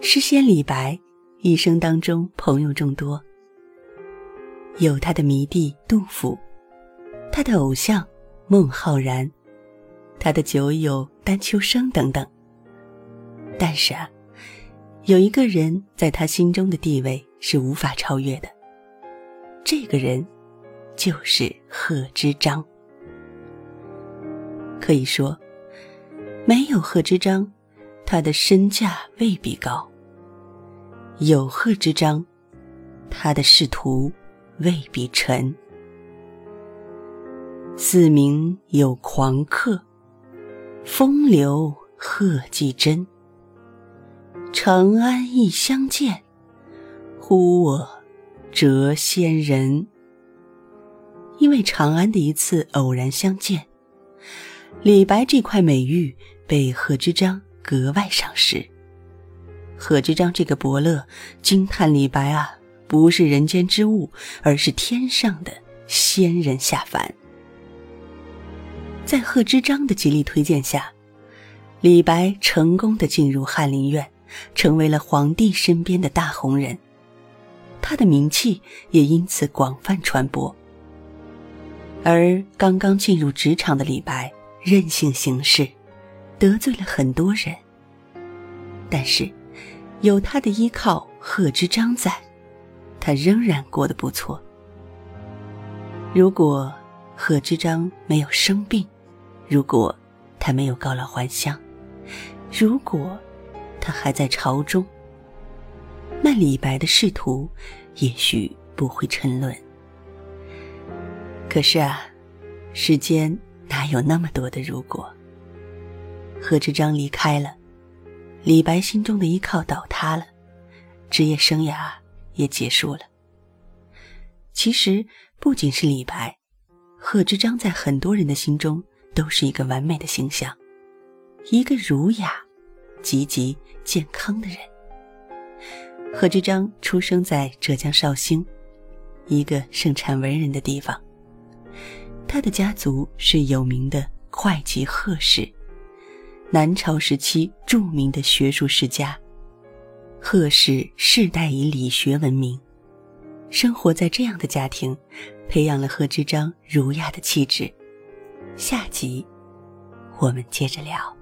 诗仙李白一生当中朋友众多，有他的迷弟杜甫，他的偶像孟浩然，他的酒友丹丘生等等。但是啊，有一个人在他心中的地位是无法超越的，这个人就是贺知章。可以说，没有贺知章，他的身价未必高；有贺知章，他的仕途未必沉。四明有狂客，风流贺季真。长安一相见，呼我谪仙人。因为长安的一次偶然相见。李白这块美玉被贺知章格外赏识。贺知章这个伯乐惊叹李白啊，不是人间之物，而是天上的仙人下凡。在贺知章的极力推荐下，李白成功的进入翰林院，成为了皇帝身边的大红人，他的名气也因此广泛传播。而刚刚进入职场的李白。任性行事，得罪了很多人。但是，有他的依靠贺知章在，他仍然过得不错。如果贺知章没有生病，如果他没有告老还乡，如果他还在朝中，那李白的仕途也许不会沉沦。可是啊，世间。哪有那么多的如果？贺知章离开了，李白心中的依靠倒塌了，职业生涯也结束了。其实不仅是李白，贺知章在很多人的心中都是一个完美的形象，一个儒雅、积极、健康的人。贺知章出生在浙江绍兴，一个盛产文人的地方。他的家族是有名的会稽贺氏，南朝时期著名的学术世家。贺氏世代以理学闻名，生活在这样的家庭，培养了贺知章儒雅的气质。下集，我们接着聊。